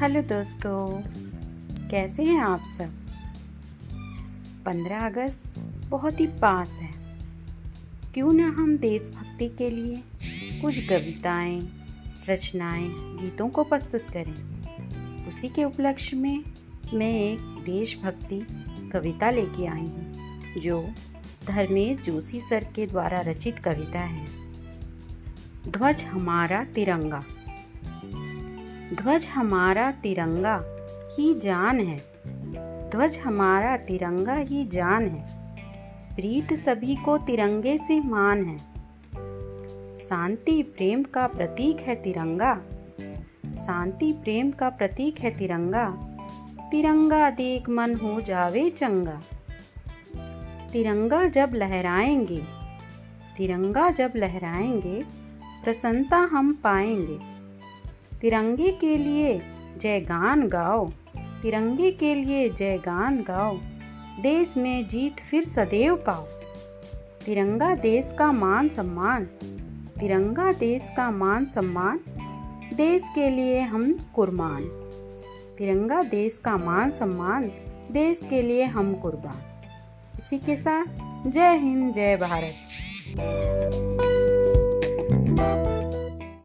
Hello दोस्तों, कैसे हैं आप सब? पंद्रह अगस्त बहुत ही पास है। क्यों ना हम देशभक्ति के लिए कुछ कविताएँ, रचनाएँ, गीतों को प्रस्तुत करें। उसी के उपलक्ष्य में मैं एक देशभक्ति कविता लेके आई हूँ, जो धर्मेश जोशी सर के द्वारा रचित कविता है। ध्वज हमारा तिरंगा। ध्वज हमारा तिरंगा ही जान है। ध्वज हमारा तिरंगा ही जान है। प्रीत सभी को तिरंगे से मान है। शांति प्रेम का प्रतीक है तिरंगा। शांति प्रेम का प्रतीक है तिरंगा। तिरंगा देख मन हो जावे चंगा। तिरंगा जब लहराएँगे, तिरंगा जब लहराएँगे, प्रसन्नता हम पाएँगे। तिरंगे के लिए जय गान गाओ, तिरंगे के लिए जय गान गाओ, देश में जीत फिर सदैव पाओ। तिरंगा देश का मान सम्मान, तिरंगा देश का मान सम्मान, देश के लिए हम कुर्बान। तिरंगा देश का मान सम्मान, देश के लिए हम कुर्बान। इसी के साथ जय हिंद, जय भारत।